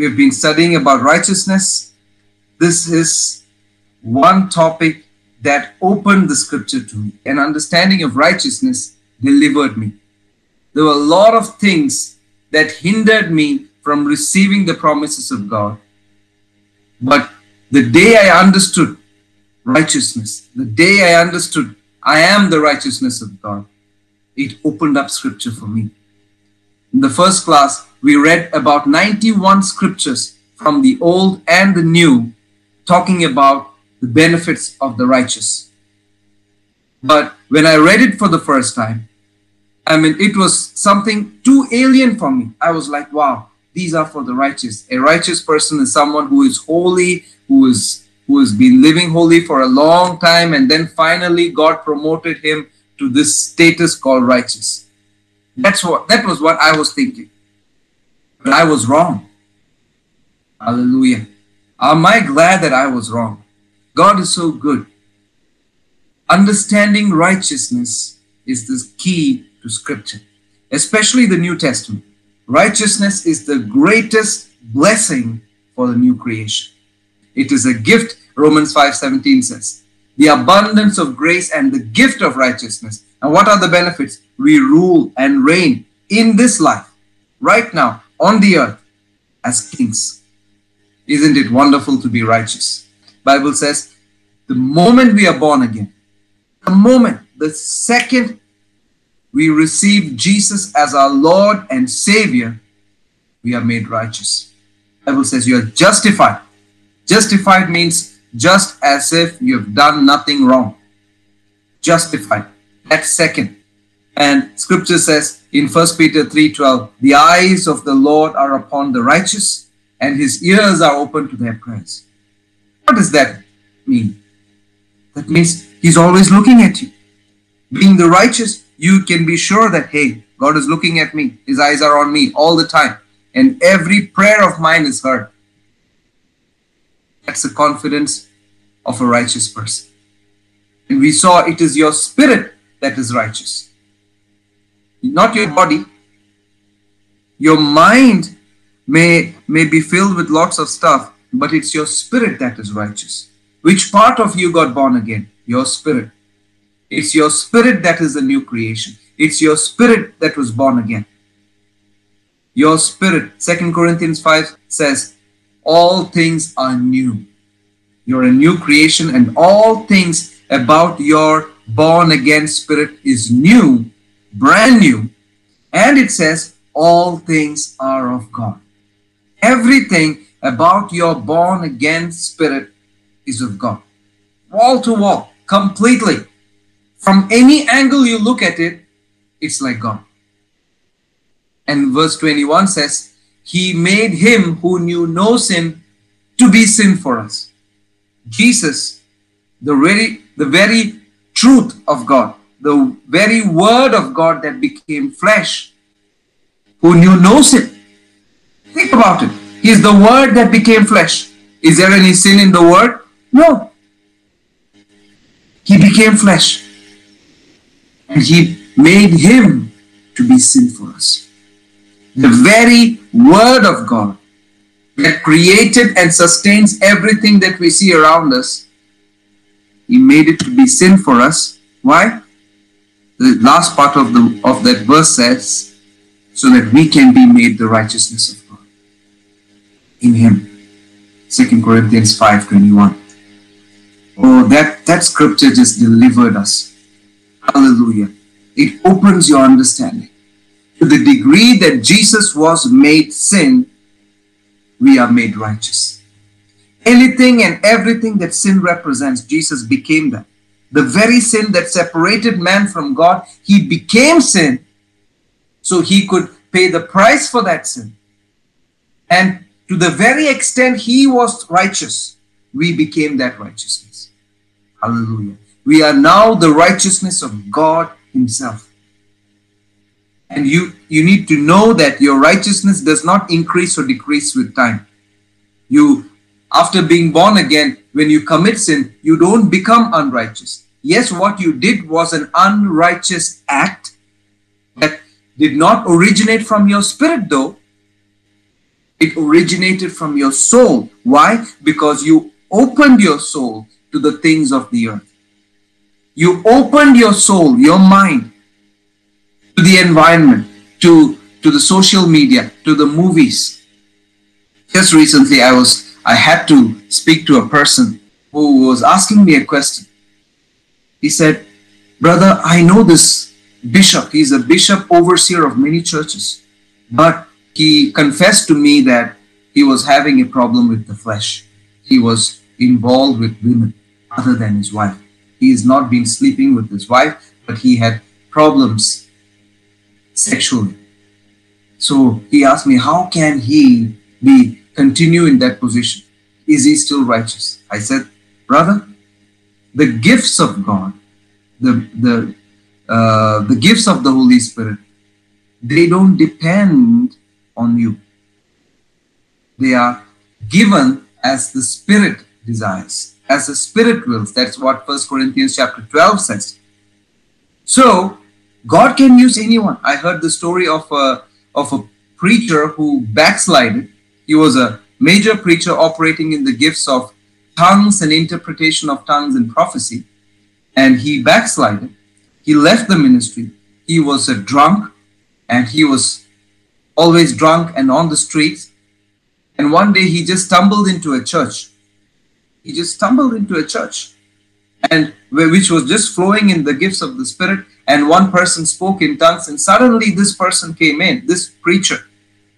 we've been studying about righteousness. This is one topic that opened the scripture to me. An understanding of righteousness delivered me. There were a lot of things that hindered me from receiving the promises of God. But the day I understood righteousness, the day I understood I am the righteousness of God, it opened up scripture for me. In the first class, we read about 91 scriptures from the Old and the New talking about the benefits of the righteous. But when I read it for the first time, I mean, it was something too alien for me. I was like, wow, these are for the righteous. A righteous person is someone who is holy, who is who has been living holy for a long time, and then finally God promoted him to this status called righteous. That's what that was what I was thinking. But I was wrong. Hallelujah. Am I glad that I was wrong? God is so good. Understanding righteousness is the key to scripture, especially the New Testament. Righteousness is the greatest blessing for the new creation. It is a gift, Romans 5:17 says. The abundance of grace and the gift of righteousness. And what are the benefits? We rule and reign in this life, right now, on the earth, as kings. Isn't it wonderful to be righteous? Bible says, the moment we are born again, the moment, the second we receive Jesus as our Lord and Savior, we are made righteous. Bible says you are justified. Justified means just as if you have done nothing wrong. Justified. That second. And scripture says in 1 Peter 3:12, the eyes of the Lord are upon the righteous, and his ears are open to their prayers. What does that mean? That means he's always looking at you. Being the righteous, you can be sure that, hey, God is looking at me. His eyes are on me all the time. And every prayer of mine is heard. That's the confidence of a righteous person. And we saw it is your spirit that is righteous, not your body. Your mind may, may be filled with lots of stuff, but it's your spirit that is righteous. Which part of you got born again? Your spirit. It's your spirit that is a new creation. It's your spirit that was born again. Your spirit, Second Corinthians 5 says, all things are new. You're a new creation, and all things about your born again spirit is new, brand new. And it says, all things are of God. Everything about your born again spirit is of God. Wall to wall, completely. From any angle you look at it, it's like God. And verse 21 says, He made him who knew no sin to be sin for us. Jesus, the very, the very truth of God, the very word of God that became flesh, who knew no sin. Think about it. He is the word that became flesh. Is there any sin in the word? No. He became flesh. And he made him to be sin for us. The very word of God that created and sustains everything that we see around us, he made it to be sin for us. Why? The last part of the of that verse says, so that we can be made the righteousness of God in him. 2 Corinthians 5:21. Oh, that, that scripture just delivered us. Hallelujah. It opens your understanding. To the degree that Jesus was made sin, we are made righteous. Anything and everything that sin represents, Jesus became that. The very sin that separated man from God, he became sin so he could pay the price for that sin. And to the very extent he was righteous, we became that righteousness. Hallelujah. We are now the righteousness of God Himself. And you, you need to know that your righteousness does not increase or decrease with time. You, after being born again, when you commit sin, you don't become unrighteous. Yes, what you did was an unrighteous act that did not originate from your spirit, though. It originated from your soul. Why? Because you opened your soul to the things of the earth. You opened your soul, your mind, to the environment, to, to the social media, to the movies. Just recently, I was I had to speak to a person who was asking me a question. He said, Brother, I know this bishop. He's a bishop overseer of many churches. But he confessed to me that he was having a problem with the flesh. He was involved with women other than his wife. He has not been sleeping with his wife, but he had problems sexually. So he asked me, How can he be continue in that position? Is he still righteous? I said, Brother, the gifts of God, the the uh, the gifts of the Holy Spirit, they don't depend on you. They are given as the Spirit desires, as the Spirit wills. That's what First Corinthians chapter 12 says. So God can use anyone. I heard the story of a of a preacher who backslided. He was a major preacher operating in the gifts of tongues and interpretation of tongues and prophecy. And he backslided. He left the ministry. He was a drunk and he was always drunk and on the streets. And one day he just stumbled into a church. He just stumbled into a church and which was just flowing in the gifts of the spirit and one person spoke in tongues and suddenly this person came in this preacher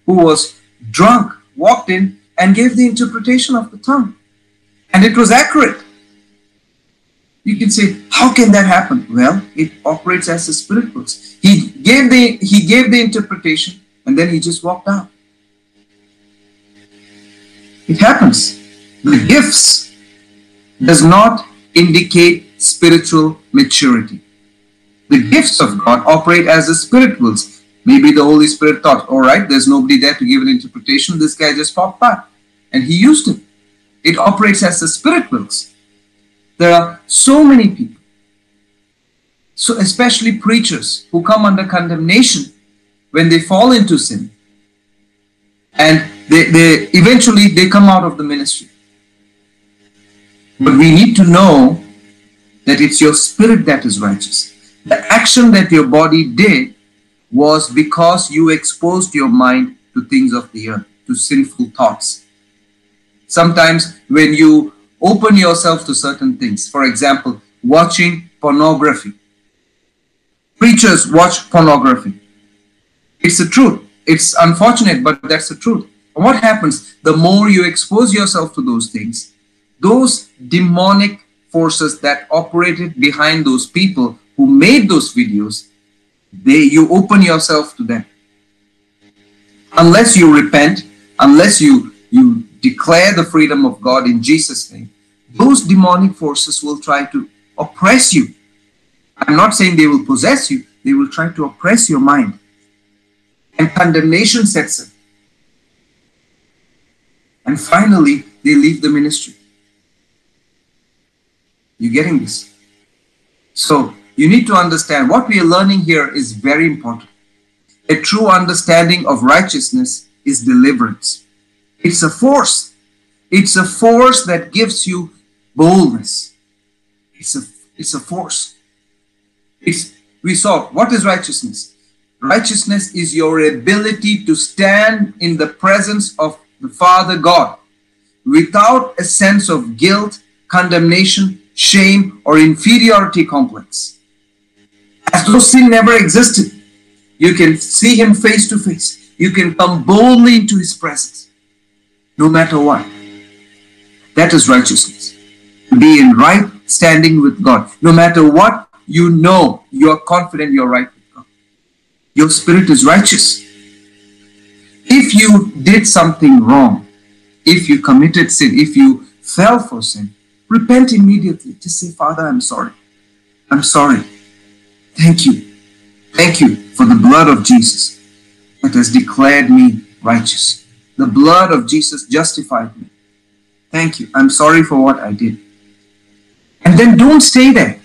who was drunk walked in and gave the interpretation of the tongue. And it was accurate. You can say how can that happen? Well it operates as the spirit works he gave the he gave the interpretation and then he just walked out. It happens. The gifts does not indicate spiritual maturity. The gifts of god operate as the spirit wills maybe the holy spirit thought all right there's nobody there to give an interpretation this guy just popped by and he used it it operates as the spirit wills there are so many people, so especially preachers who come under condemnation when they fall into sin. And they, they eventually they come out of the ministry. But we need to know that it's your spirit that is righteous. The action that your body did was because you exposed your mind to things of the earth, to sinful thoughts. Sometimes when you open yourself to certain things. For example, watching pornography. Preachers watch pornography. It's the truth. It's unfortunate, but that's the truth. And what happens? The more you expose yourself to those things, those demonic forces that operated behind those people who made those videos, they you open yourself to them. Unless you repent, unless you you declare the freedom of God in Jesus' name, those demonic forces will try to oppress you. I'm not saying they will possess you, they will try to oppress your mind. And condemnation sets in. And finally, they leave the ministry. You getting this? So, you need to understand what we are learning here is very important. A true understanding of righteousness is deliverance. It's a force. It's a force that gives you boldness. It's a it's a force. It's we saw what is righteousness? Righteousness is your ability to stand in the presence of the Father God without a sense of guilt, condemnation, shame, or inferiority complex. As though sin never existed. You can see Him face to face. You can come boldly into His presence, no matter what. That is righteousness be in right standing with God. No matter what you know, you are confident you're right with God. Your spirit is righteous. If you did something wrong, if you committed sin, if you fell for sin, repent immediately. Just say, Father, I'm sorry. I'm sorry. Thank you. Thank you for the blood of Jesus that has declared me righteous. The blood of Jesus justified me. Thank you. I'm sorry for what I did. And then don't stay there.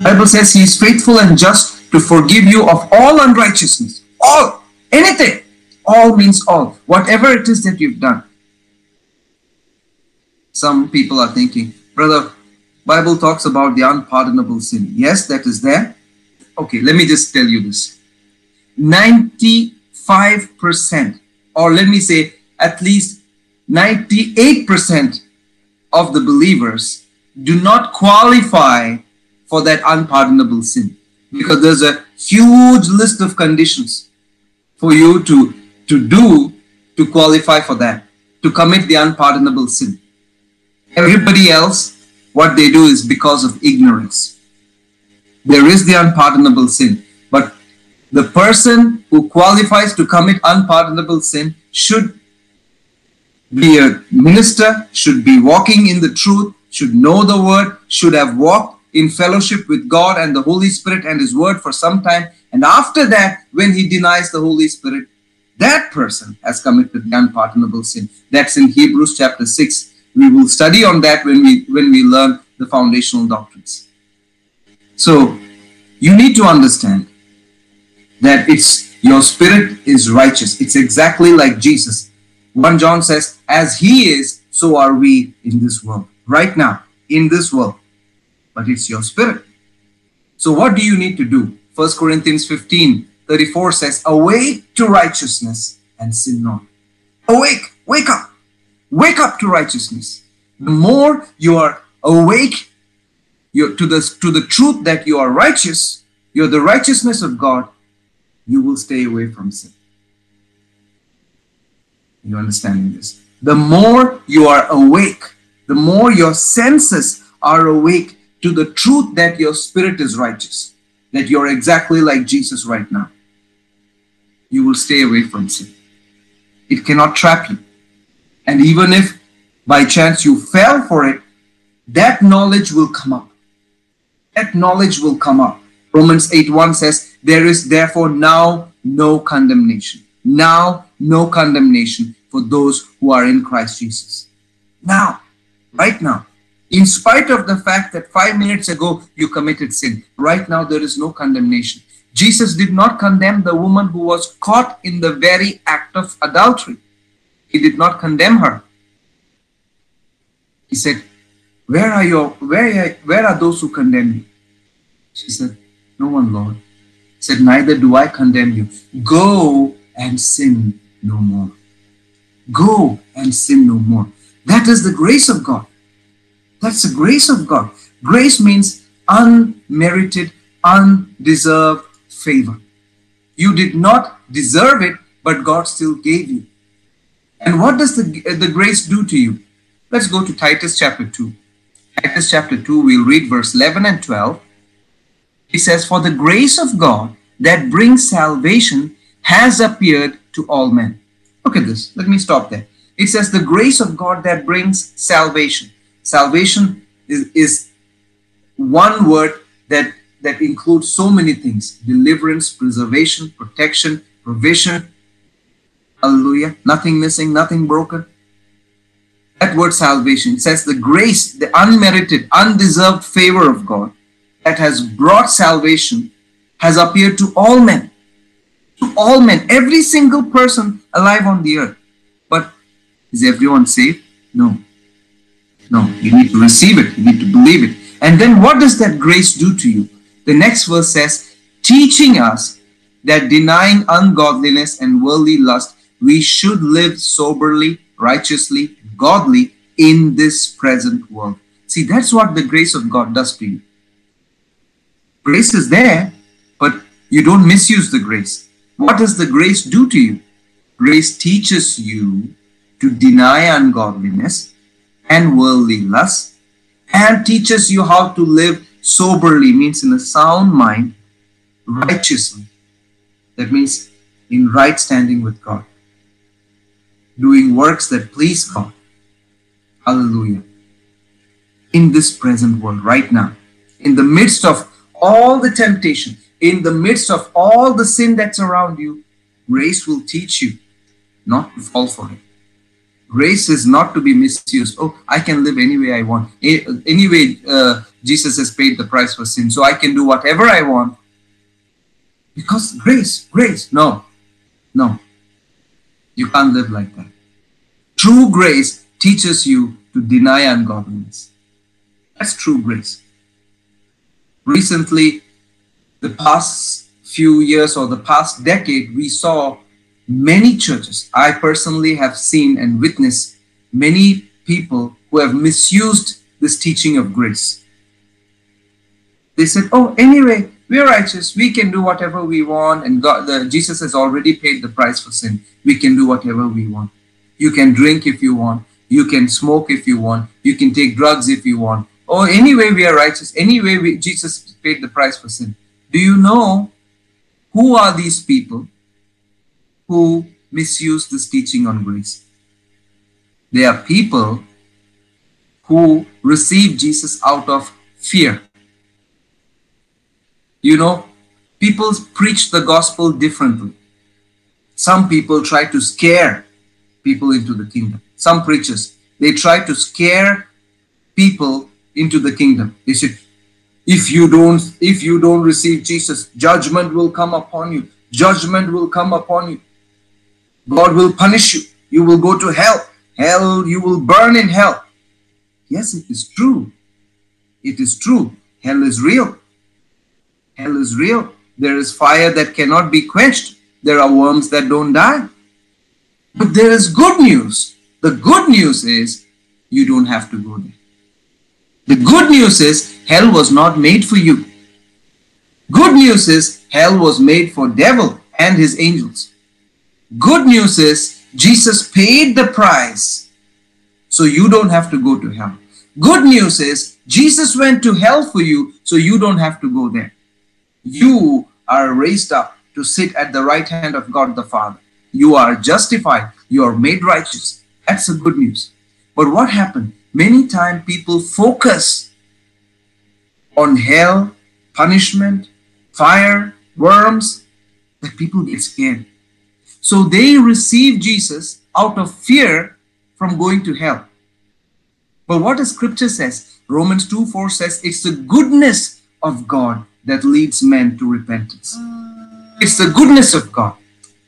Bible says he is faithful and just to forgive you of all unrighteousness. All, anything. All means all. Whatever it is that you've done. Some people are thinking, brother, Bible talks about the unpardonable sin. Yes, that is there. Okay, let me just tell you this. 95% or let me say at least 98% of the believers do not qualify for that unpardonable sin because there's a huge list of conditions for you to to do to qualify for that to commit the unpardonable sin everybody else what they do is because of ignorance there is the unpardonable sin but the person who qualifies to commit unpardonable sin should be a minister should be walking in the truth should know the word should have walked in fellowship with God and the Holy Spirit and His Word for some time. And after that, when he denies the Holy Spirit, that person has committed the unpardonable sin. That's in Hebrews chapter 6. We will study on that when we when we learn the foundational doctrines. So you need to understand that it's your spirit is righteous. It's exactly like Jesus. 1 John says, as he is, so are we in this world. Right now, in this world but it's your spirit. So, what do you need to do? 1 Corinthians 15 34 says, Awake to righteousness and sin not. Awake, wake up, wake up to righteousness. The more you are awake to, the, to the truth that you are righteous, you're the righteousness of God, you will stay away from sin. You understanding this? The more you are awake, the more your senses are awake to the truth that your spirit is righteous, that you're exactly like Jesus right now, you will stay away from sin. It cannot trap you. And even if by chance you fell for it, that knowledge will come up. That knowledge will come up. Romans 8 1 says, There is therefore now no condemnation. Now no condemnation for those who are in Christ Jesus. Now, right now, in spite of the fact that five minutes ago you committed sin. Right now, there is no condemnation. Jesus did not condemn the woman who was caught in the very act of adultery. He did not condemn her. He said, Where are your where, where are those who condemn you? She said, No one, Lord. He said, Neither do I condemn you. Go and sin no more. Go and sin no more. That is the grace of God. That's the grace of God. Grace means unmerited, undeserved favor. You did not deserve it, but God still gave you. And what does the, the grace do to you? Let's go to Titus chapter 2. Titus chapter 2, we'll read verse 11 and 12. He says, For the grace of God that brings salvation has appeared to all men. Look at this. Let me stop there. It says, The grace of God that brings salvation. Salvation is, is one word that, that includes so many things deliverance, preservation, protection, provision. Hallelujah. Nothing missing, nothing broken. That word salvation says the grace, the unmerited, undeserved favor of God that has brought salvation has appeared to all men. To all men, every single person alive on the earth. But is everyone saved? No. No, you need to receive it, you need to believe it. And then what does that grace do to you? The next verse says, teaching us that denying ungodliness and worldly lust, we should live soberly, righteously, godly in this present world. See, that's what the grace of God does to you. Grace is there, but you don't misuse the grace. What does the grace do to you? Grace teaches you to deny ungodliness and worldly lust and teaches you how to live soberly means in a sound mind righteously that means in right standing with god doing works that please god hallelujah in this present world right now in the midst of all the temptation in the midst of all the sin that's around you grace will teach you not to fall for it Grace is not to be misused. Oh, I can live any way I want. Anyway, uh, Jesus has paid the price for sin, so I can do whatever I want. Because grace, grace. No, no. You can't live like that. True grace teaches you to deny ungodliness. That's true grace. Recently, the past few years or the past decade, we saw many churches. I personally have seen and witnessed many people who have misused this teaching of grace. They said, "Oh, anyway, we're righteous. We can do whatever we want, and God, the, Jesus has already paid the price for sin. We can do whatever we want. You can drink if you want. You can smoke if you want. You can take drugs if you want. Oh, anyway, we are righteous. Anyway, we, Jesus paid the price for sin. Do you know who are these people who misuse this teaching on grace? They are people who receive Jesus out of fear. You know, people preach the gospel differently. Some people try to scare people into the kingdom. Some preachers, they try to scare people into the kingdom. They said, if you don't, if you don't receive Jesus, judgment will come upon you. Judgment will come upon you. God will punish you. You will go to hell. Hell, you will burn in hell. Yes, it is true. It is true. Hell is real. Hell is real. There is fire that cannot be quenched. There are worms that don't die. But there is good news. The good news is you don't have to go there. The good news is hell was not made for you. Good news is hell was made for devil and his angels. Good news is Jesus paid the price so you don't have to go to hell. Good news is Jesus went to hell for you so you don't have to go there. You are raised up to sit at the right hand of God the Father. You are justified. You are made righteous. That's the good news. But what happened? Many times people focus on hell, punishment, fire, worms, that people get scared. So they receive Jesus out of fear from going to hell. But what the scripture says, Romans 2 4 says, it's the goodness of God that leads men to repentance. Mm. It's the goodness of God.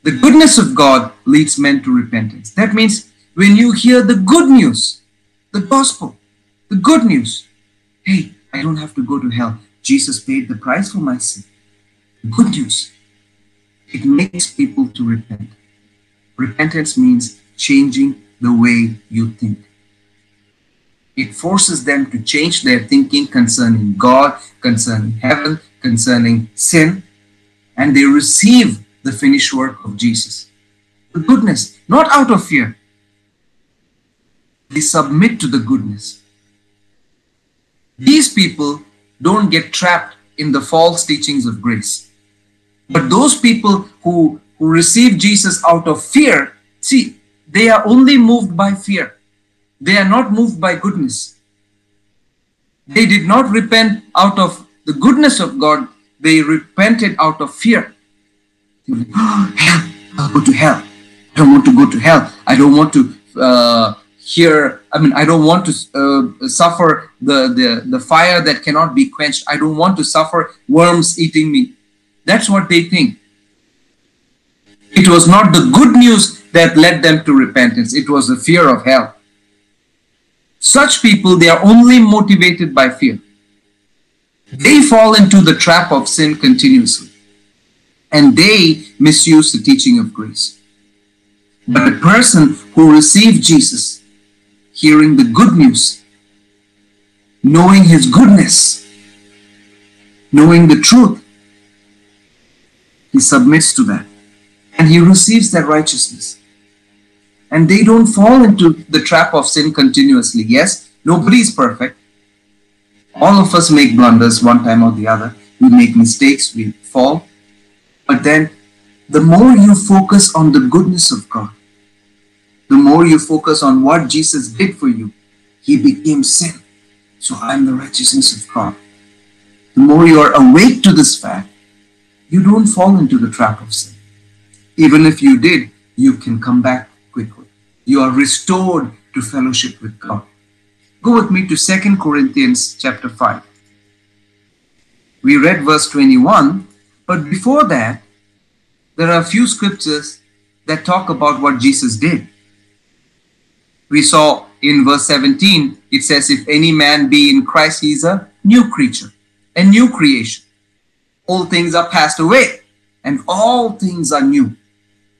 The goodness of God leads men to repentance. That means when you hear the good news, the gospel, the good news. Hey, I don't have to go to hell. Jesus paid the price for my sin. Good news. It makes people to repent. Repentance means changing the way you think. It forces them to change their thinking concerning God, concerning heaven, concerning sin, and they receive the finished work of Jesus. The goodness, not out of fear, they submit to the goodness. These people don't get trapped in the false teachings of grace. But those people who, who receive Jesus out of fear, see, they are only moved by fear. They are not moved by goodness. They did not repent out of the goodness of God, they repented out of fear. Oh, hell, I'll go to hell. I don't want to go to hell. I don't want to uh, here i mean i don't want to uh, suffer the, the the fire that cannot be quenched i don't want to suffer worms eating me that's what they think it was not the good news that led them to repentance it was the fear of hell such people they are only motivated by fear they fall into the trap of sin continuously and they misuse the teaching of grace but the person who received jesus hearing the good news, knowing His goodness, knowing the truth. He submits to that and he receives that righteousness. And they don't fall into the trap of sin continuously. Yes, nobody is perfect. All of us make blunders one time or the other. We make mistakes, we fall. But then the more you focus on the goodness of God, the more you focus on what Jesus did for you, he became sin. So I'm the righteousness of God. The more you are awake to this fact, you don't fall into the trap of sin. Even if you did, you can come back. You are restored to fellowship with God. Go with me to Second Corinthians chapter 5. We read verse 21, but before that, there are a few scriptures that talk about what Jesus did. We saw in verse 17, it says, If any man be in Christ, he is a new creature, a new creation. All things are passed away, and all things are new.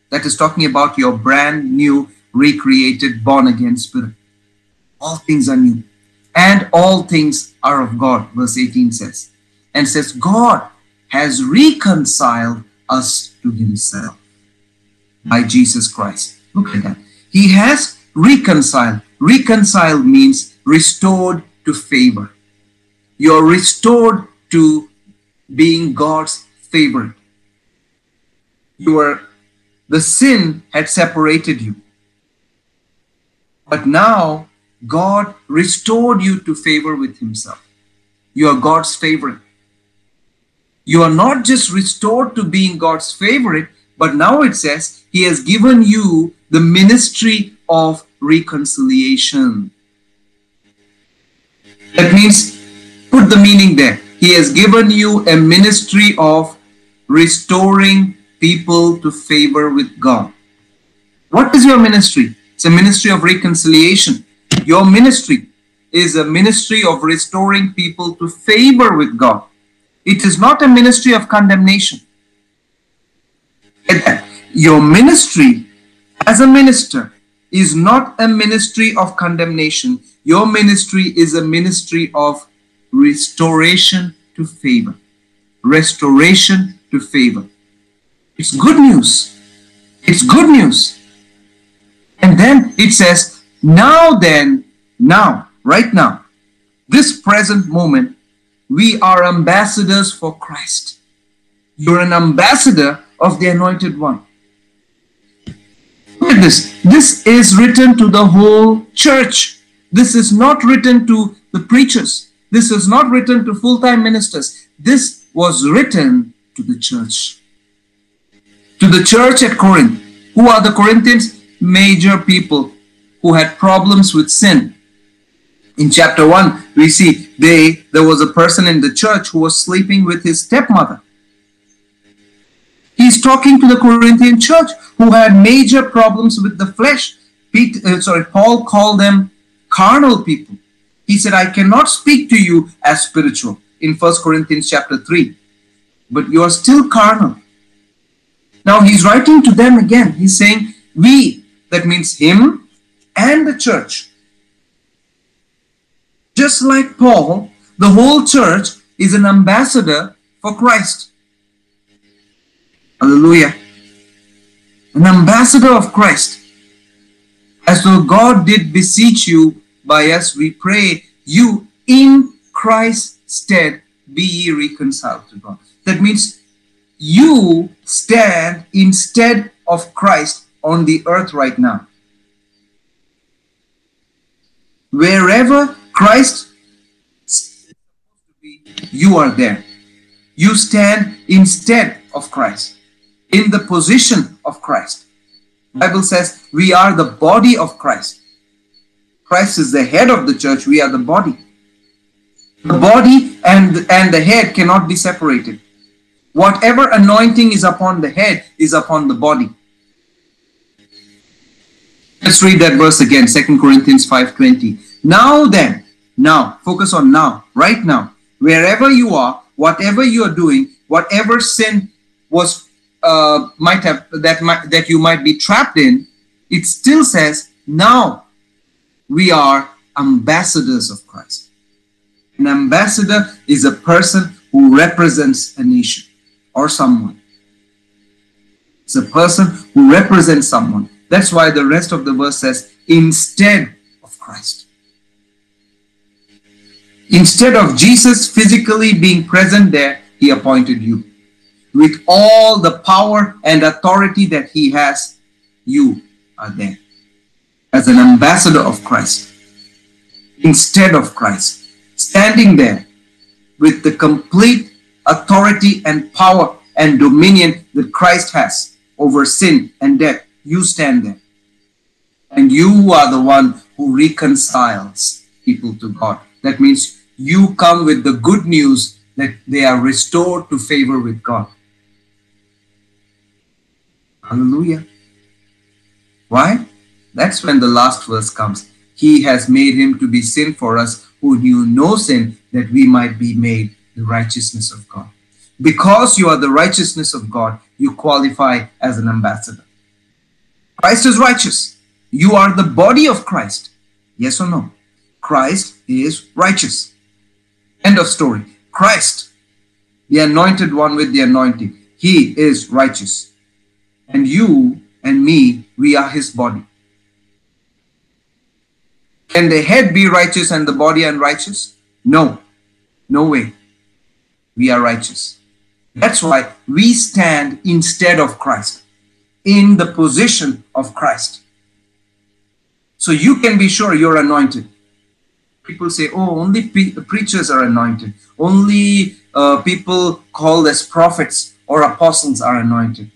That is talking about your brand new, recreated, born again spirit. All things are new, and all things are of God, verse 18 says. And says, God has reconciled us to himself by Jesus Christ. Look at that. He has reconciled. Reconciled means restored to favor. You're restored to being God's favorite. You were the sin had separated you. But now God restored you to favor with Himself. You are God's favorite. You are not just restored to being God's favorite, but now it says He has given you the ministry of reconciliation. That means, put the meaning there. He has given you a ministry of restoring people to favor with God. What is your ministry? It's a ministry of reconciliation. Your ministry is a ministry of restoring people to favor with God. It is not a ministry of condemnation. Your ministry as a minister is not a ministry of condemnation. Your ministry is a ministry of restoration to favor. Restoration to favor. It's good news. It's good news. And then it says, now then, now, right now, this present moment, we are ambassadors for Christ. You're an ambassador of the Anointed One. Look at this. This is written to the whole church. This is not written to the preachers. This is not written to full time ministers. This was written to the church to the church at Corinth. Who are the Corinthians? Major people who had problems with sin. In chapter 1, we see they there was a person in the church who was sleeping with his stepmother. He's talking to the Corinthian church who had major problems with the flesh. Pete, uh, sorry, Paul called them carnal people. He said, I cannot speak to you as spiritual in First Corinthians chapter 3, but you are still carnal. Now he's writing to them again. He's saying, We, that means him and the church. Just like Paul, the whole church is an ambassador for Christ. Hallelujah. An ambassador of Christ. As though God did beseech you by us, we pray you in Christ's stead be ye reconciled to God. That means you stand instead of Christ on the earth right now. Wherever Christ you are there. You stand instead of Christ, in the position of Christ. Bible says we are the body of Christ. Christ is the head of the church, we are the body. The body and, and the head cannot be separated. Whatever anointing is upon the head is upon the body. Let's read that verse again, 2 Corinthians 5:20. Now then, now, focus on now, right now. Wherever you are, whatever you are doing, whatever sin was uh, might have that might that you might be trapped in, it still says now we are ambassadors of Christ. An ambassador is a person who represents a nation or someone. It's a person who represents someone. That's why the rest of the verse says, instead of Christ. Instead of Jesus physically being present there, he appointed you. With all the power and authority that he has, you are there as an ambassador of Christ. Instead of Christ, standing there with the complete authority and power and dominion that Christ has over sin and death. You stand there. And you are the one who reconciles people to God. That means you come with the good news that they are restored to favor with God. Hallelujah. Why? That's when the last verse comes. He has made him to be sin for us who knew no sin, that we might be made the righteousness of God. Because you are the righteousness of God, you qualify as an ambassador. Christ is righteous. You are the body of Christ. Yes or no? Christ is righteous. End of story. Christ, the anointed one with the anointing, he is righteous. And you and me, we are his body. Can the head be righteous and the body unrighteous? No, no way. We are righteous. That's why we stand instead of Christ, in the position of Christ. So you can be sure you're anointed. People say, oh, only pre- preachers are anointed. Only uh, people called as prophets or apostles are anointed.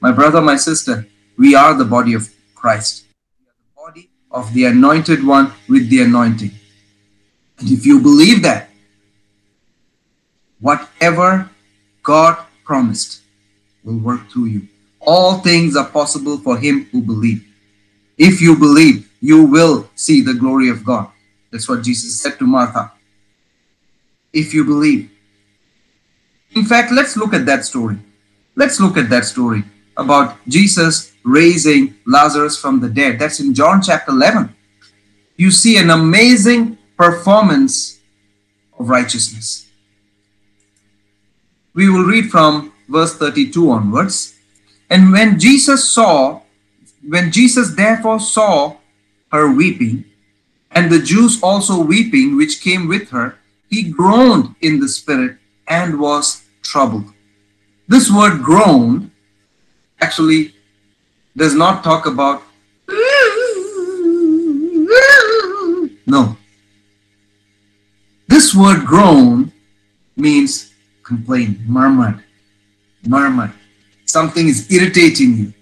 My brother, my sister, we are the body of Christ. We are the body of the anointed one with the anointing. And if you believe that, whatever God promised will work through you. All things are possible for him who believes. If you believe, you will see the glory of God. That's what Jesus said to Martha. If you believe. In fact, let's look at that story. Let's look at that story about Jesus raising Lazarus from the dead. That's in John chapter 11. You see an amazing performance of righteousness. We will read from verse 32 onwards. And when Jesus saw, when Jesus therefore saw her weeping, and the Jews also weeping, which came with her, he groaned in the spirit and was troubled. This word groaned actually does not talk about no. This word groan means complain, murmured, murmured. Something is irritating you.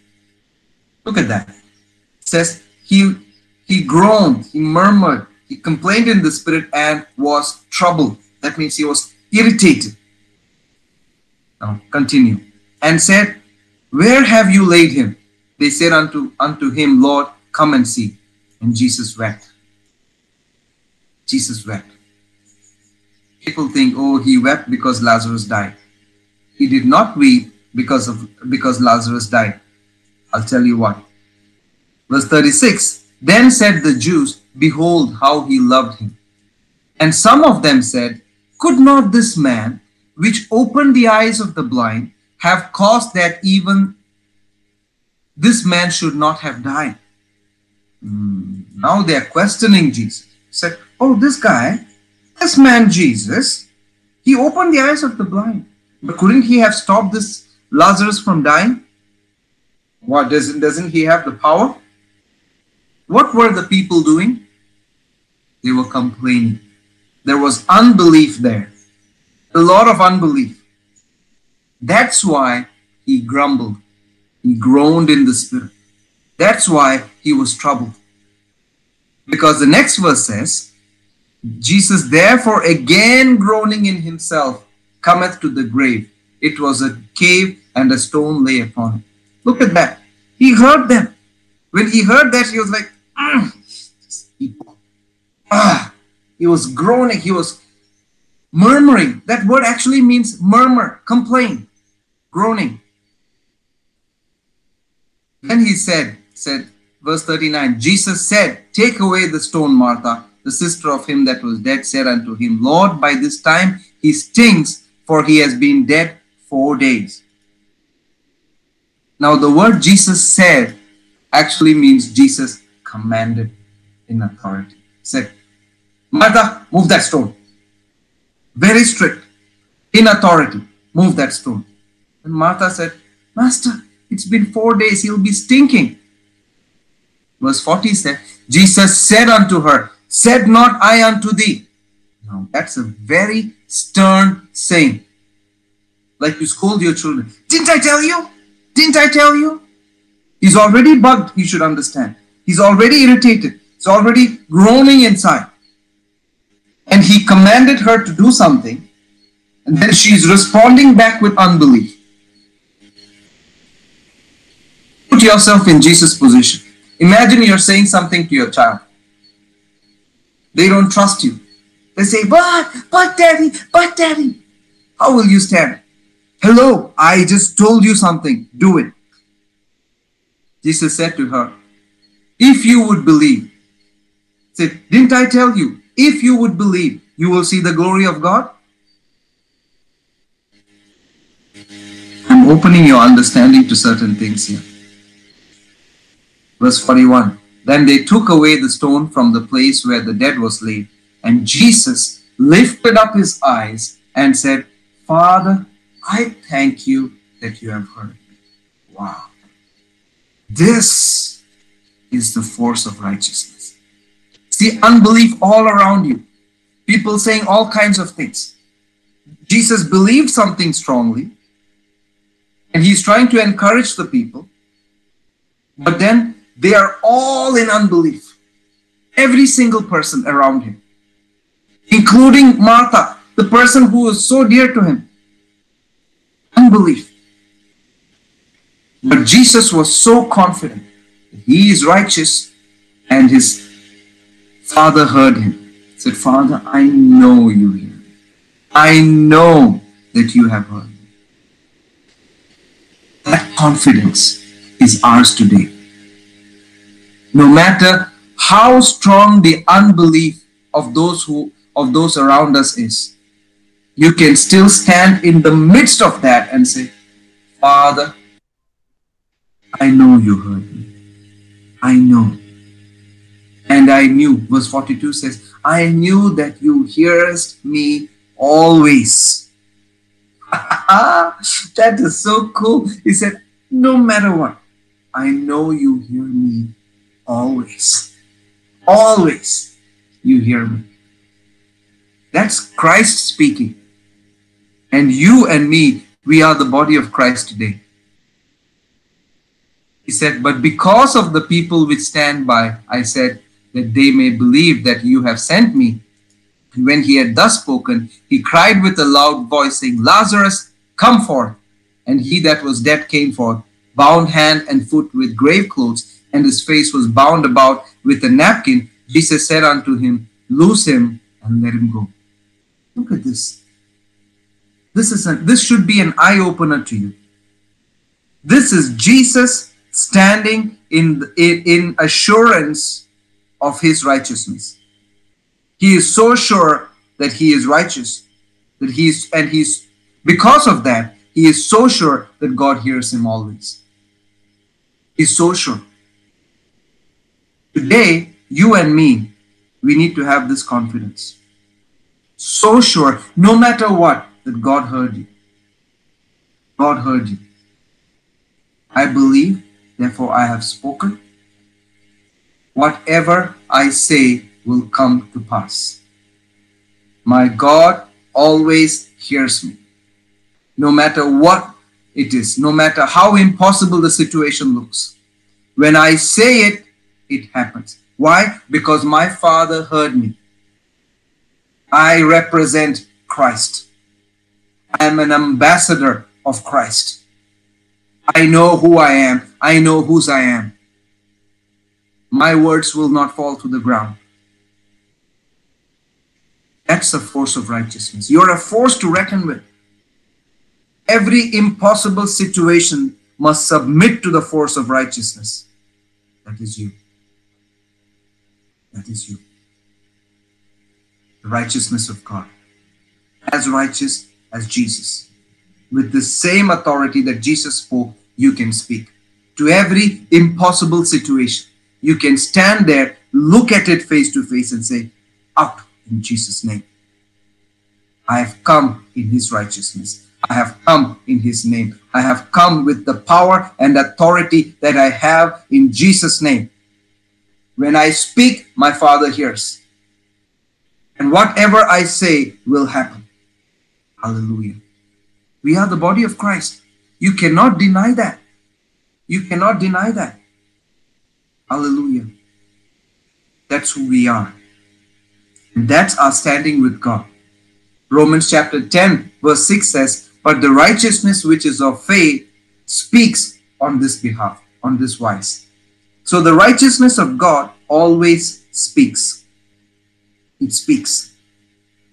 Look at that. It says he he groaned, he murmured, he complained in the spirit and was troubled. That means he was irritated. Now continue. And said, Where have you laid him? They said unto, unto him, Lord, come and see. And Jesus wept. Jesus wept. People think, oh, he wept because Lazarus died. He did not weep because of because Lazarus died. I'll tell you why. Verse 36 Then said the Jews, Behold how he loved him. And some of them said, Could not this man, which opened the eyes of the blind, have caused that even this man should not have died. Mm, now they are questioning Jesus. Said, Oh, this guy, this man Jesus, he opened the eyes of the blind. But couldn't he have stopped this Lazarus from dying? What doesn't doesn't he have the power? What were the people doing? They were complaining. There was unbelief there. A lot of unbelief. That's why he grumbled. He groaned in the spirit. That's why he was troubled. Because the next verse says, Jesus therefore again groaning in himself cometh to the grave. It was a cave and a stone lay upon it. Look at that. He heard them. When he heard that, he was like, mm. Ah, he was groaning. He was murmuring. That word actually means murmur, complain, groaning. Then he said, said, verse 39, Jesus said, Take away the stone, Martha. The sister of him that was dead said unto him, Lord, by this time he stinks, for he has been dead four days. Now, the word Jesus said actually means Jesus commanded in authority. Said, Martha, move that stone. Very strict, in authority, move that stone. And Martha said, Master, it's been four days, he'll be stinking. Verse 40 said, Jesus said unto her, Said not I unto thee. Now that's a very stern saying. Like you scold your children. Didn't I tell you? Didn't I tell you? He's already bugged, you should understand. He's already irritated. He's already groaning inside. And he commanded her to do something. And then she's responding back with unbelief. Put yourself in Jesus' position. Imagine you're saying something to your child. They don't trust you. They say, but, but daddy, but daddy. How will you stand? Hello, I just told you something. Do it. Jesus said to her, if you would believe, said, didn't I tell you? If you would believe, you will see the glory of God. I'm opening your understanding to certain things here. Verse 41 Then they took away the stone from the place where the dead was laid, and Jesus lifted up his eyes and said, Father, I thank you that you have heard me. Wow. This is the force of righteousness. See unbelief all around you. People saying all kinds of things. Jesus believed something strongly, and he's trying to encourage the people, but then they are all in unbelief. Every single person around him, including Martha, the person who was so dear to him. Unbelief. But Jesus was so confident he is righteous and his father heard him. He said, Father, I know you hear me. I know that you have heard me. That confidence is ours today. No matter how strong the unbelief of those who of those around us is, you can still stand in the midst of that and say, Father, I know you heard me. I know. And I knew, verse 42 says, I knew that you hearest me always. that is so cool. He said, No matter what, I know you hear me always. Always you hear me. That's Christ speaking. And you and me, we are the body of Christ today. He said, But because of the people which stand by, I said, that they may believe that you have sent me. And when he had thus spoken, he cried with a loud voice, saying, Lazarus, come forth. And he that was dead came forth, bound hand and foot with grave clothes, and his face was bound about with a napkin. Jesus said unto him, Loose him and let him go. Look at this. This is a, this should be an eye opener to you. This is Jesus standing in, in, in assurance of his righteousness. He is so sure that he is righteous that he's and he's because of that he is so sure that God hears him always. He's so sure. Today, you and me, we need to have this confidence. So sure, no matter what, that God heard you. God heard you. I believe, therefore I have spoken. Whatever I say will come to pass. My God always hears me. No matter what it is, no matter how impossible the situation looks. When I say it, it happens. Why? Because my Father heard me. I represent Christ. I am an ambassador of Christ. I know who I am. I know whose I am. My words will not fall to the ground. That's the force of righteousness. You're a force to reckon with. Every impossible situation must submit to the force of righteousness. That is you. That is you. The righteousness of God. As righteous as Jesus. With the same authority that Jesus spoke, you can speak. To every impossible situation, you can stand there, look at it face to face, and say, Out in Jesus' name. I have come in his righteousness. I have come in his name. I have come with the power and authority that I have in Jesus' name. When I speak, my Father hears. And whatever I say will happen. Hallelujah. We are the body of Christ. You cannot deny that. You cannot deny that. Hallelujah. That's who we are. And that's our standing with God. Romans chapter 10, verse 6 says, But the righteousness which is of faith speaks on this behalf, on this wise. So the righteousness of God always speaks. It speaks.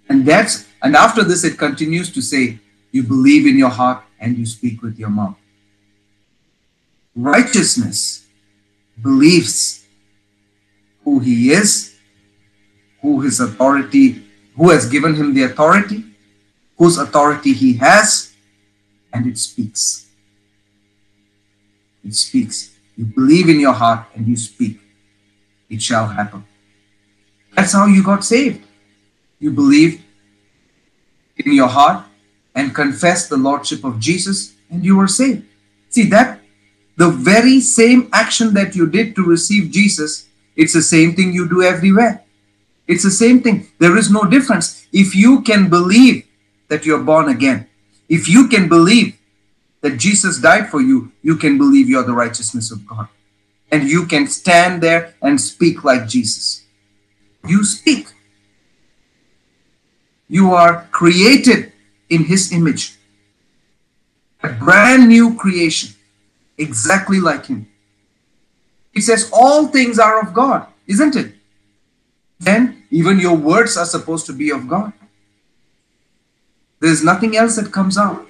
And that's and after this it continues to say, you believe in your heart and you speak with your mouth. Righteousness believes who he is, who his authority, who has given him the authority, whose authority he has, and it speaks. It speaks. You believe in your heart and you speak. It shall happen. That's how you got saved. You believed in your heart and confess the Lordship of Jesus and you were saved. See that? The very same action that you did to receive Jesus, it's the same thing you do everywhere. It's the same thing. There is no difference. If you can believe that you're born again, if you can believe that Jesus died for you, you can believe you're the righteousness of God. And you can stand there and speak like Jesus. You speak. You are created in His image, a brand new creation, exactly like Him. He says, All things are of God, isn't it? Then even your words are supposed to be of God. There's nothing else that comes out.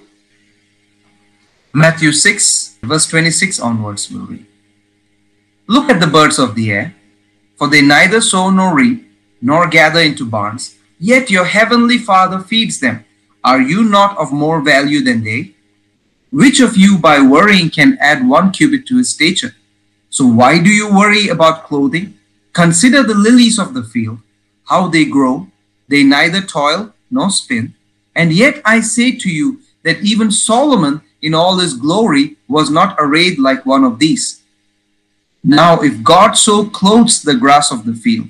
Matthew 6, verse 26 onwards, we'll read. Look at the birds of the air, for they neither sow nor reap, nor gather into barns, yet your heavenly Father feeds them. Are you not of more value than they? Which of you by worrying can add one cubit to his stature? So why do you worry about clothing? Consider the lilies of the field, how they grow. They neither toil nor spin. And yet I say to you that even Solomon in all his glory was not arrayed like one of these. Now, if God so clothes the grass of the field,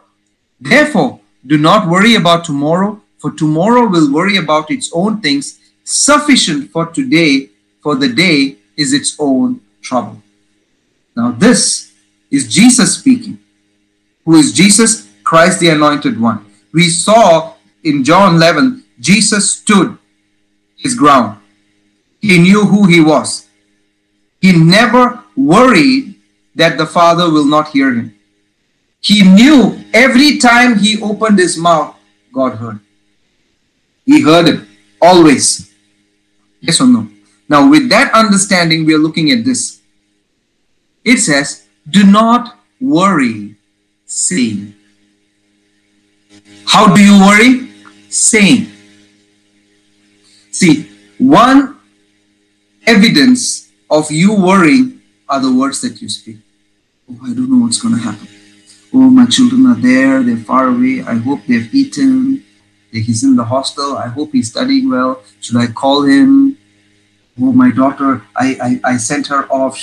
Therefore, do not worry about tomorrow, for tomorrow will worry about its own things. Sufficient for today, for the day is its own trouble. Now, this is Jesus speaking. Who is Jesus? Christ the Anointed One. We saw in John 11, Jesus stood his ground. He knew who he was. He never worried that the Father will not hear him. He knew every time he opened his mouth, God heard. He heard it always. Yes or no? Now, with that understanding, we are looking at this. It says, Do not worry, saying. How do you worry? Saying. See, one evidence of you worrying are the words that you speak. Oh, I don't know what's going to happen. Oh, my children are there, they're far away. I hope they've eaten. He's in the hostel. I hope he's studying well. Should I call him? Oh, my daughter, I, I, I sent her off.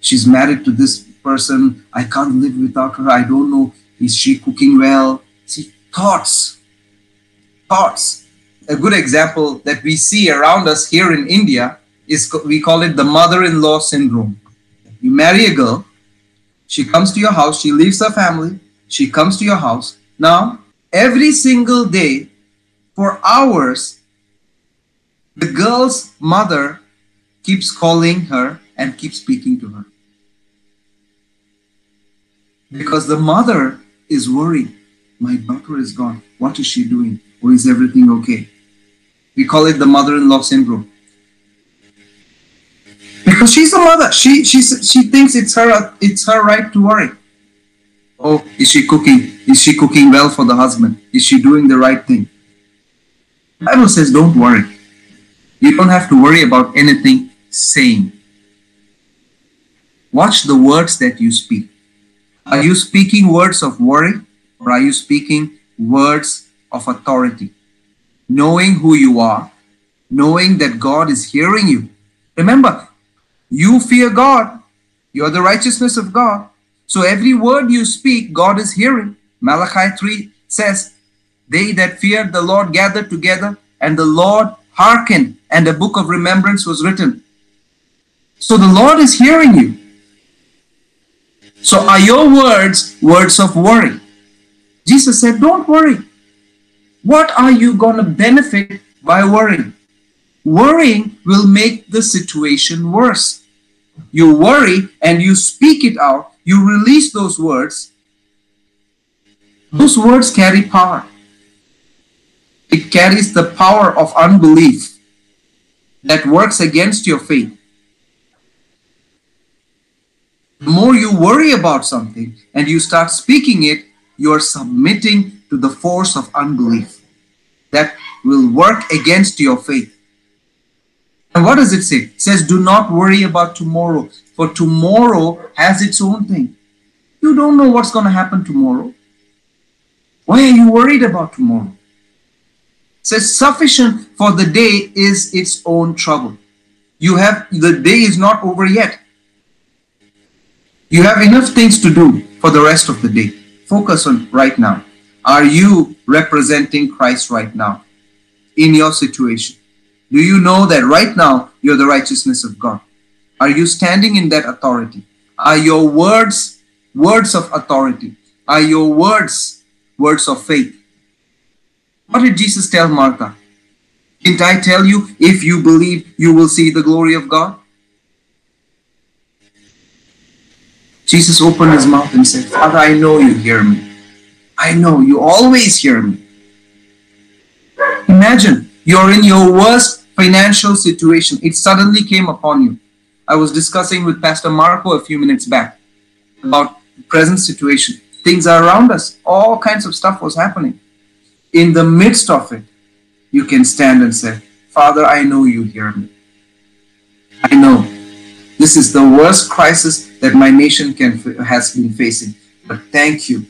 She's married to this person. I can't live without her. I don't know. Is she cooking well? See, thoughts. Thoughts. A good example that we see around us here in India is we call it the mother-in-law syndrome. You marry a girl, she comes to your house, she leaves her family, she comes to your house. Now, every single day for hours, the girl's mother keeps calling her and keeps speaking to her. Because the mother is worried. My daughter is gone. What is she doing? Or is everything okay? We call it the mother in law syndrome because she's a mother. She she she thinks it's her it's her right to worry. Oh, is she cooking? Is she cooking well for the husband? Is she doing the right thing? Bible says, don't worry. You don't have to worry about anything saying. Watch the words that you speak. Are you speaking words of worry or are you speaking words of authority? Knowing who you are, knowing that God is hearing you. Remember, you fear God. You're the righteousness of God. So every word you speak, God is hearing. Malachi 3 says, They that feared the Lord gathered together, and the Lord hearkened, and a book of remembrance was written. So the Lord is hearing you. So are your words words of worry? Jesus said, Don't worry. What are you going to benefit by worrying? Worrying will make the situation worse. You worry and you speak it out, you release those words. Those words carry power. It carries the power of unbelief that works against your faith. The more you worry about something and you start speaking it, you are submitting to the force of unbelief that will work against your faith. And what does it say? It says, Do not worry about tomorrow, for tomorrow has its own thing. You don't know what's going to happen tomorrow. Why are you worried about tomorrow? It says, Sufficient for the day is its own trouble. You have the day is not over yet. You have enough things to do for the rest of the day. Focus on right now. Are you representing Christ right now in your situation? Do you know that right now you're the righteousness of God? Are you standing in that authority? Are your words words of authority? Are your words words of faith? What did Jesus tell Martha? Didn't I tell you, if you believe, you will see the glory of God? Jesus opened his mouth and said, Father, I know you hear me. I know you always hear me. Imagine you're in your worst financial situation. It suddenly came upon you. I was discussing with Pastor Marco a few minutes back about the present situation. Things are around us. All kinds of stuff was happening. In the midst of it, you can stand and say, Father, I know you hear me. I know this is the worst crisis that my nation can has been facing. But thank you.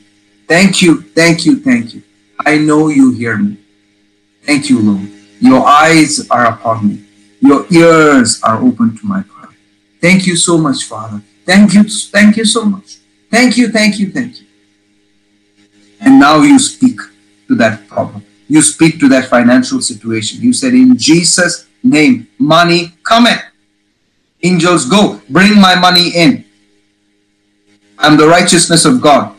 Thank you. Thank you. Thank you. I know you hear me. Thank you, Lord. Your eyes are upon me. Your ears are open to my prayer. Thank you so much, Father. Thank you. Thank you so much. Thank you. Thank you. Thank you. And now you speak to that problem. You speak to that financial situation. You said, In Jesus' name, money cometh. Angels go, bring my money in. I'm the righteousness of God.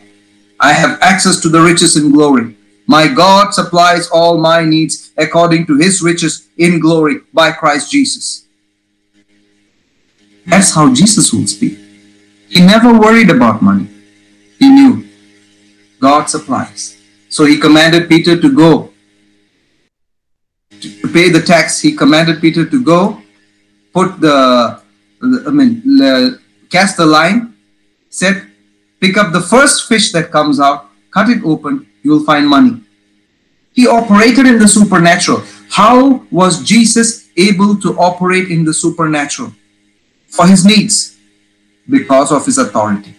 I have access to the riches in glory. My God supplies all my needs according to his riches in glory by Christ Jesus. That's how Jesus would speak. He never worried about money. He knew God supplies. So he commanded Peter to go to pay the tax. He commanded Peter to go, put the I mean, cast the line, said, pick up the first fish that comes out, cut it open, you will find money. He operated in the supernatural. How was Jesus able to operate in the supernatural? For his needs, because of his authority.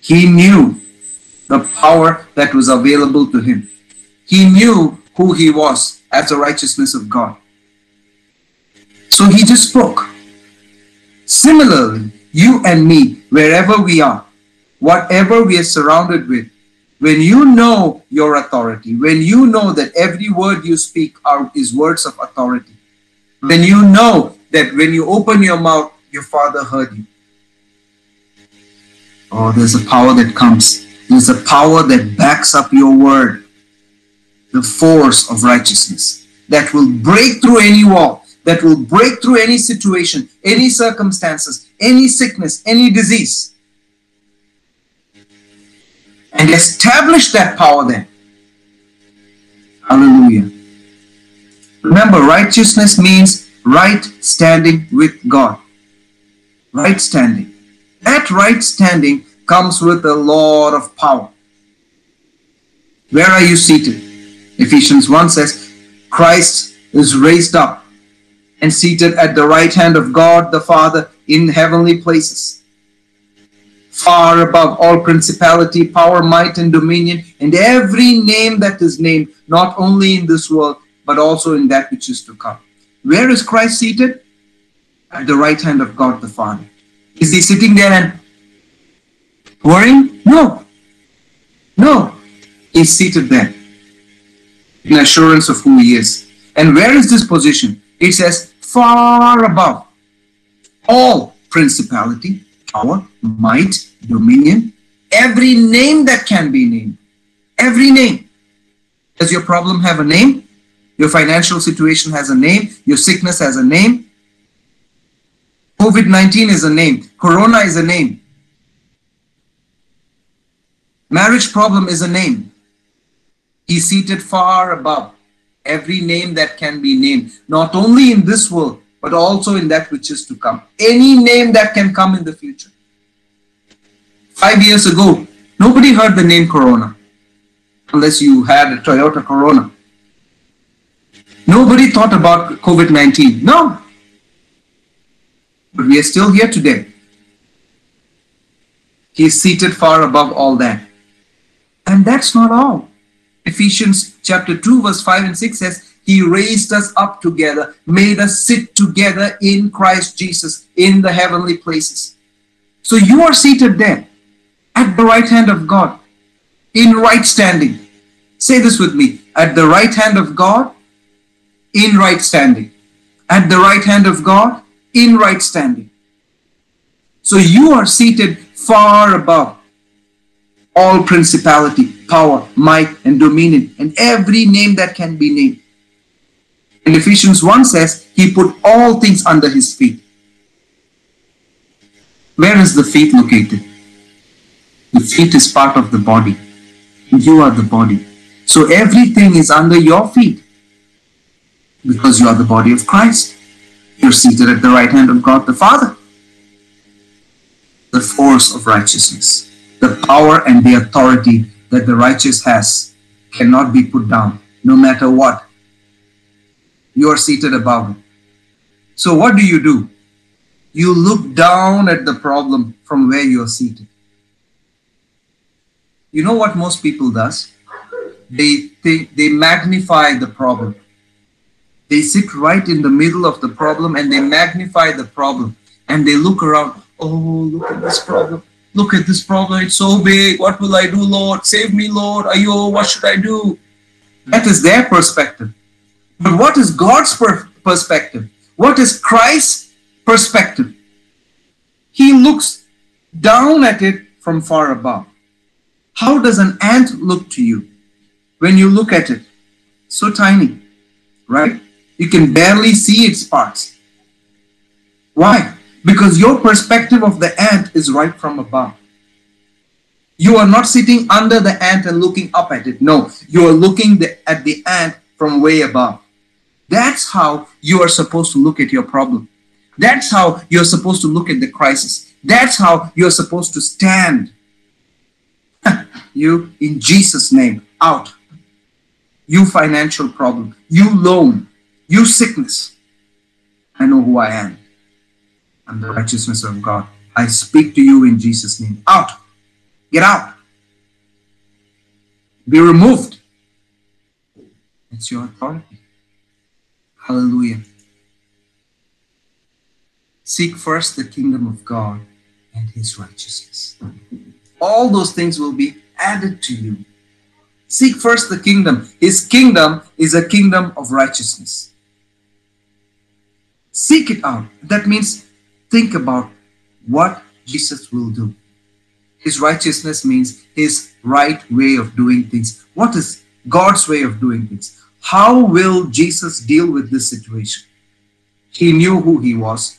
He knew the power that was available to him. He knew who he was as the righteousness of God. So he just spoke. Similarly, you and me, wherever we are, whatever we are surrounded with, when you know your authority, when you know that every word you speak are, is words of authority, then you know that when you open your mouth, your Father heard you. Oh, there's a power that comes. There's a power that backs up your word. The force of righteousness that will break through any wall that will break through any situation, any circumstances, any sickness, any disease, and establish that power then. Hallelujah. Remember, righteousness means right standing with God. Right standing. That right standing comes with a lot of power. Where are you seated? Ephesians 1 says, Christ is raised up and seated at the right hand of God the Father in heavenly places, far above all principality, power, might, and dominion, and every name that is named, not only in this world, but also in that which is to come. Where is Christ seated? At the right hand of God the Father. Is he sitting there and Worrying? No. No. He's seated there in assurance of who he is. And where is this position? It says far above all principality, power, might, dominion, every name that can be named. Every name. Does your problem have a name? Your financial situation has a name. Your sickness has a name. COVID 19 is a name. Corona is a name. Marriage problem is a name. He's seated far above every name that can be named, not only in this world, but also in that which is to come. Any name that can come in the future. Five years ago, nobody heard the name Corona, unless you had a Toyota Corona. Nobody thought about COVID 19. No. But we are still here today. He is seated far above all that. And that's not all. Ephesians chapter 2, verse 5 and 6 says, He raised us up together, made us sit together in Christ Jesus in the heavenly places. So you are seated there at the right hand of God in right standing. Say this with me at the right hand of God in right standing. At the right hand of God in right standing. So you are seated far above all principality, power, might, and dominion, and every name that can be named. Ephesians 1 says, He put all things under His feet. Where is the feet located? The feet is part of the body. You are the body. So everything is under your feet because you are the body of Christ. You're seated at the right hand of God the Father. The force of righteousness the power and the authority that the righteous has cannot be put down, no matter what. You are seated above it. So, what do you do? You look down at the problem from where you are seated. You know what most people does? They, they, they magnify the problem. They sit right in the middle of the problem and they magnify the problem and they look around. Oh, look at this problem Look at this problem, it's so big. What will I do, Lord? Save me, Lord. Ayo, what should I do? That is their perspective. But what is God's per- perspective? What is Christ's perspective? He looks down at it from far above. How does an ant look to you when you look at it? So tiny, right? You can barely see its parts. Why? because your perspective of the ant is right from above. You are not sitting under the ant and looking up at it. No, you are looking the, at the ant from way above. That's how you are supposed to look at your problem. That's how you're supposed to look at the crisis. That's how you're supposed to stand. you, in Jesus' name, out. You financial problem, you loan, you sickness. I know who I am I'm the righteousness of God. I speak to you in Jesus' name. Out. Get out. Be removed. It's your authority. Hallelujah. Seek first the kingdom of God and his righteousness. All those things will be added to you. Seek first the kingdom. His kingdom is a kingdom of righteousness. Seek it out. That means think about what Jesus will do. His righteousness means his right way of doing things. What is God's way of doing things? How will Jesus deal with this situation? He knew who he was.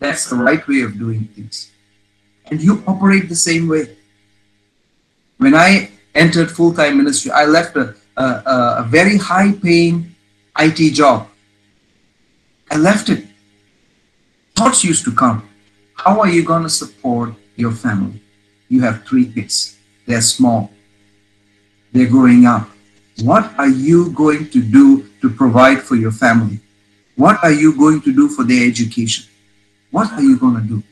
That's the right way of doing things. And you operate the same way. When I entered full time ministry, I left a, a, a very high paying IT job. I left it thoughts used to come. How are you going to support your family? You have three kids. They're small. They're growing up. What are you going to do to provide for your family? What are you going to do for their education? What are you going to do?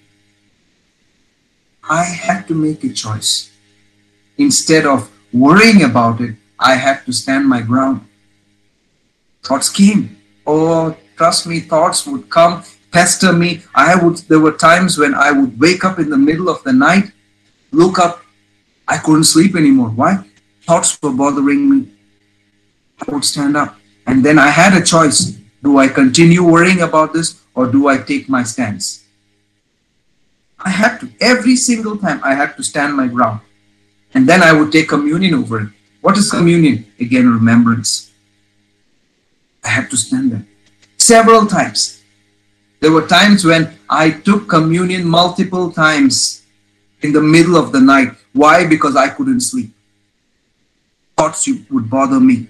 I had to make a choice. Instead of worrying about it, I had to stand my ground. Thoughts came. Oh, trust me, thoughts would come pester me. I would there were times when I would wake up in the middle of the night look up. I couldn't sleep anymore. Why? Thoughts were bothering me. I would stand up. And then I had a choice. Do I continue worrying about this or do I take my stance? I had to, every single time, I had to stand my ground. And then I would take communion over it. What is communion? Again, remembrance. I had to stand there. Several times. There were times when I took communion multiple times in the middle of the night. Why? Because I couldn't sleep. Thoughts would bother me.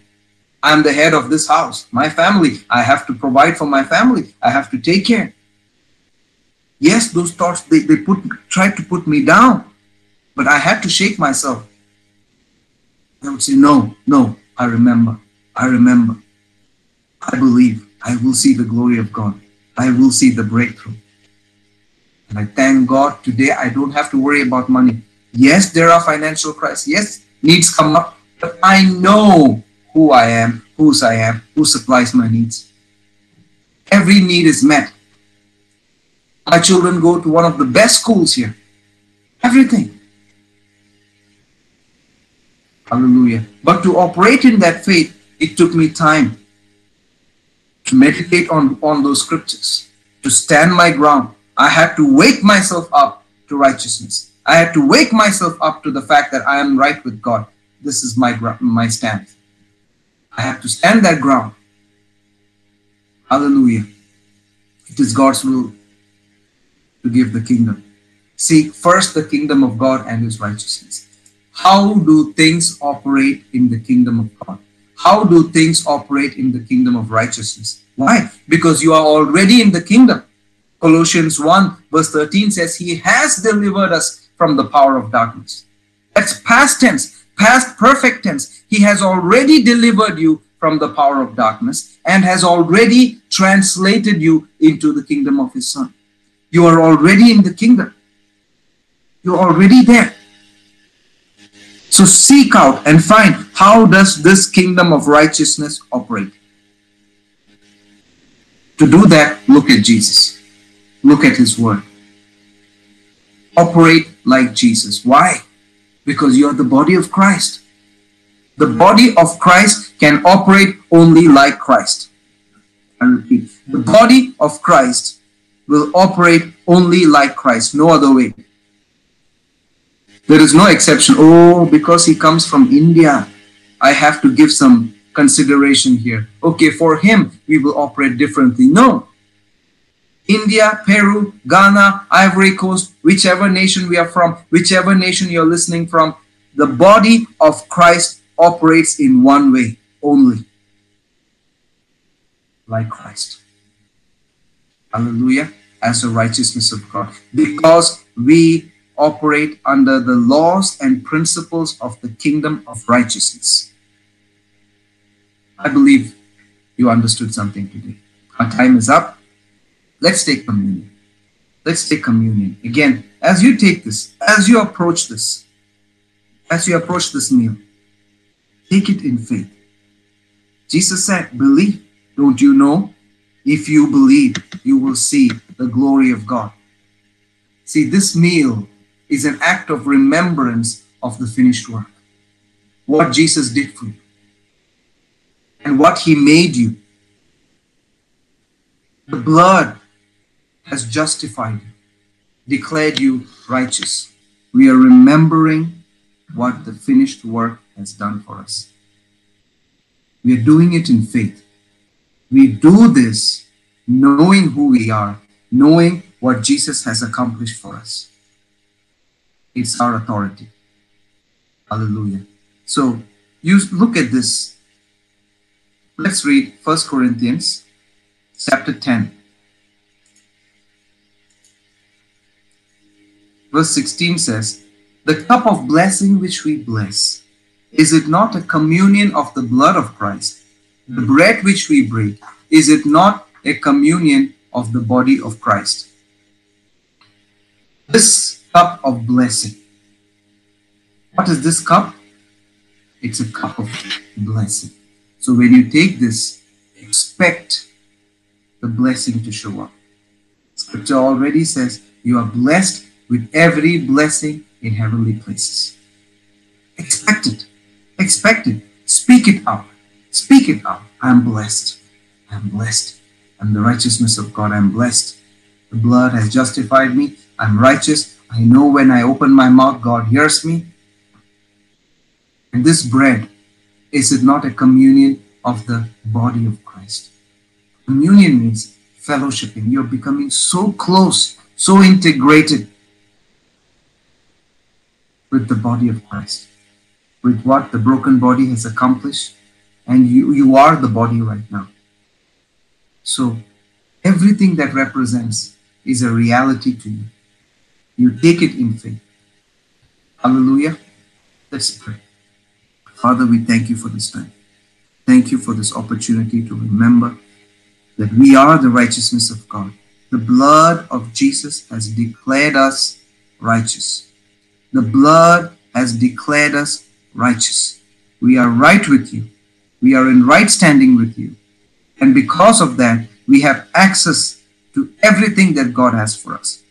I'm the head of this house, my family. I have to provide for my family. I have to take care. Yes, those thoughts they, they put tried to put me down, but I had to shake myself. I would say, No, no, I remember. I remember. I believe I will see the glory of God. I will see the breakthrough. And I thank God today I don't have to worry about money. Yes, there are financial crises. Yes, needs come up, but I know who I am, whose I am, who supplies my needs. Every need is met. My children go to one of the best schools here. Everything. Hallelujah. But to operate in that faith, it took me time to meditate on, on those scriptures, to stand my ground. I had to wake myself up to righteousness. I had to wake myself up to the fact that I am right with God. This is my, my stance. I have to stand that ground. Hallelujah. It is God's will to give the kingdom. Seek first the kingdom of God and his righteousness. How do things operate in the kingdom of God? How do things operate in the kingdom of righteousness? Why? Because you are already in the kingdom. Colossians 1 verse 13 says, He has delivered us from the power of darkness. That's past tense, past perfect tense. He has already delivered you from the power of darkness and has already translated you into the kingdom of His Son. You are already in the kingdom. You're already there. So seek out and find how does this kingdom of righteousness operate. To do that, look at Jesus. Look at his word. Operate like Jesus. Why? Because you are the body of Christ. The body of Christ can operate only like Christ. I repeat, the mm-hmm. body of Christ will operate only like Christ, no other way. There is no exception. Oh, because he comes from India, I have to give some consideration here. Okay, for him, we will operate differently. No. India, Peru, Ghana, Ivory Coast, whichever nation we are from, whichever nation you're listening from, the body of Christ operates in one way only like Christ. Hallelujah. As the righteousness of God. Because we operate under the laws and principles of the kingdom of righteousness. I believe you understood something today. Our time is up. Let's take communion. Let's take communion. Again, as you take this, as you approach this, as you approach this meal, take it in faith. Jesus said, Believe. Don't you know? If you believe, you will see the glory of God. See, this meal is an act of remembrance of the finished work. What Jesus did for you and what he made you. The blood has justified you, declared you righteous. We are remembering what the finished work has done for us. We are doing it in faith. We do this knowing who we are, knowing what Jesus has accomplished for us. It's our authority. Hallelujah. So you look at this. Let's read First Corinthians chapter 10. Verse 16 says, The cup of blessing which we bless, is it not a communion of the blood of Christ? The hmm. bread which we break, is it not a communion of the body of Christ? This cup of blessing. What is this cup? It's a cup of blessing. So when you take this, expect the blessing to show up. Scripture already says you are blessed with every blessing in heavenly places. Expect it. Expect it. Speak it out. Speak it out. I'm blessed. I'm blessed. I'm the righteousness of God. I'm blessed. The blood has justified me. I'm righteous. I know when I open my mouth, God hears me. And this bread, is it not a communion of the body of Christ? Communion means fellowshipping. You're becoming so close, so integrated with the body of Christ, with what the broken body has accomplished. And you, you are the body right now. So everything that represents is a reality to you. You take it in faith. Hallelujah. Let's pray. Father, we thank you for this time. Thank you for this opportunity to remember that we are the righteousness of God. The blood of Jesus has declared us righteous. The blood has declared us righteous. We are right with you. We are in right standing with you. And because of that, we have access to everything that God has for us.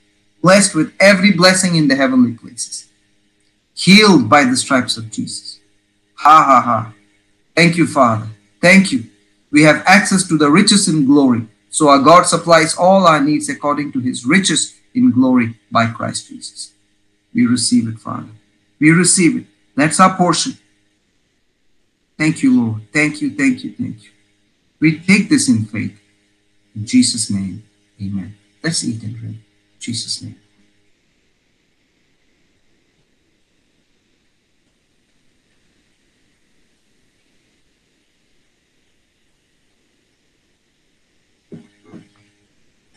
Blessed with every blessing in the heavenly places. Healed by the stripes of Jesus. Ha ha ha. Thank you, Father. Thank you. We have access to the riches in glory. So our God supplies all our needs according to his riches in glory by Christ Jesus. We receive it, Father. We receive it. That's our portion. Thank you, Lord. Thank you, thank you, thank you. We take this in faith. In Jesus' name, amen. Let's eat and drink. In Jesus' name.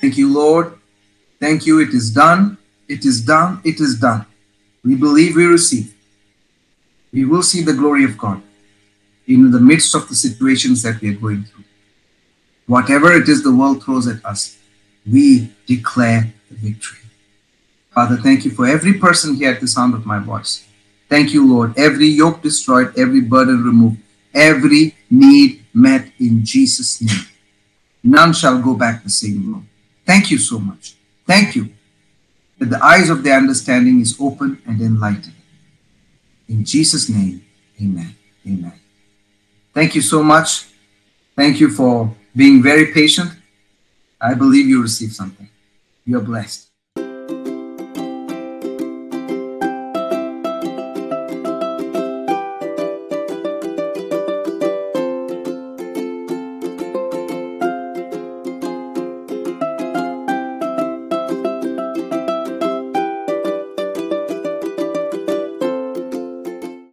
Thank you, Lord. Thank you. It is done. It is done. It is done. We believe we receive. We will see the glory of God in the midst of the situations that we are going through. Whatever it is the world throws at us, we declare the victory. Father, thank you for every person here at the sound of my voice. Thank you, Lord. Every yoke destroyed, every burden removed, every need met in Jesus' name. None shall go back the same, Lord. Thank you so much. Thank you that the eyes of their understanding is open and enlightened. In Jesus' name, amen. Amen. Thank you so much. Thank you for being very patient. I believe you received something. You're blessed.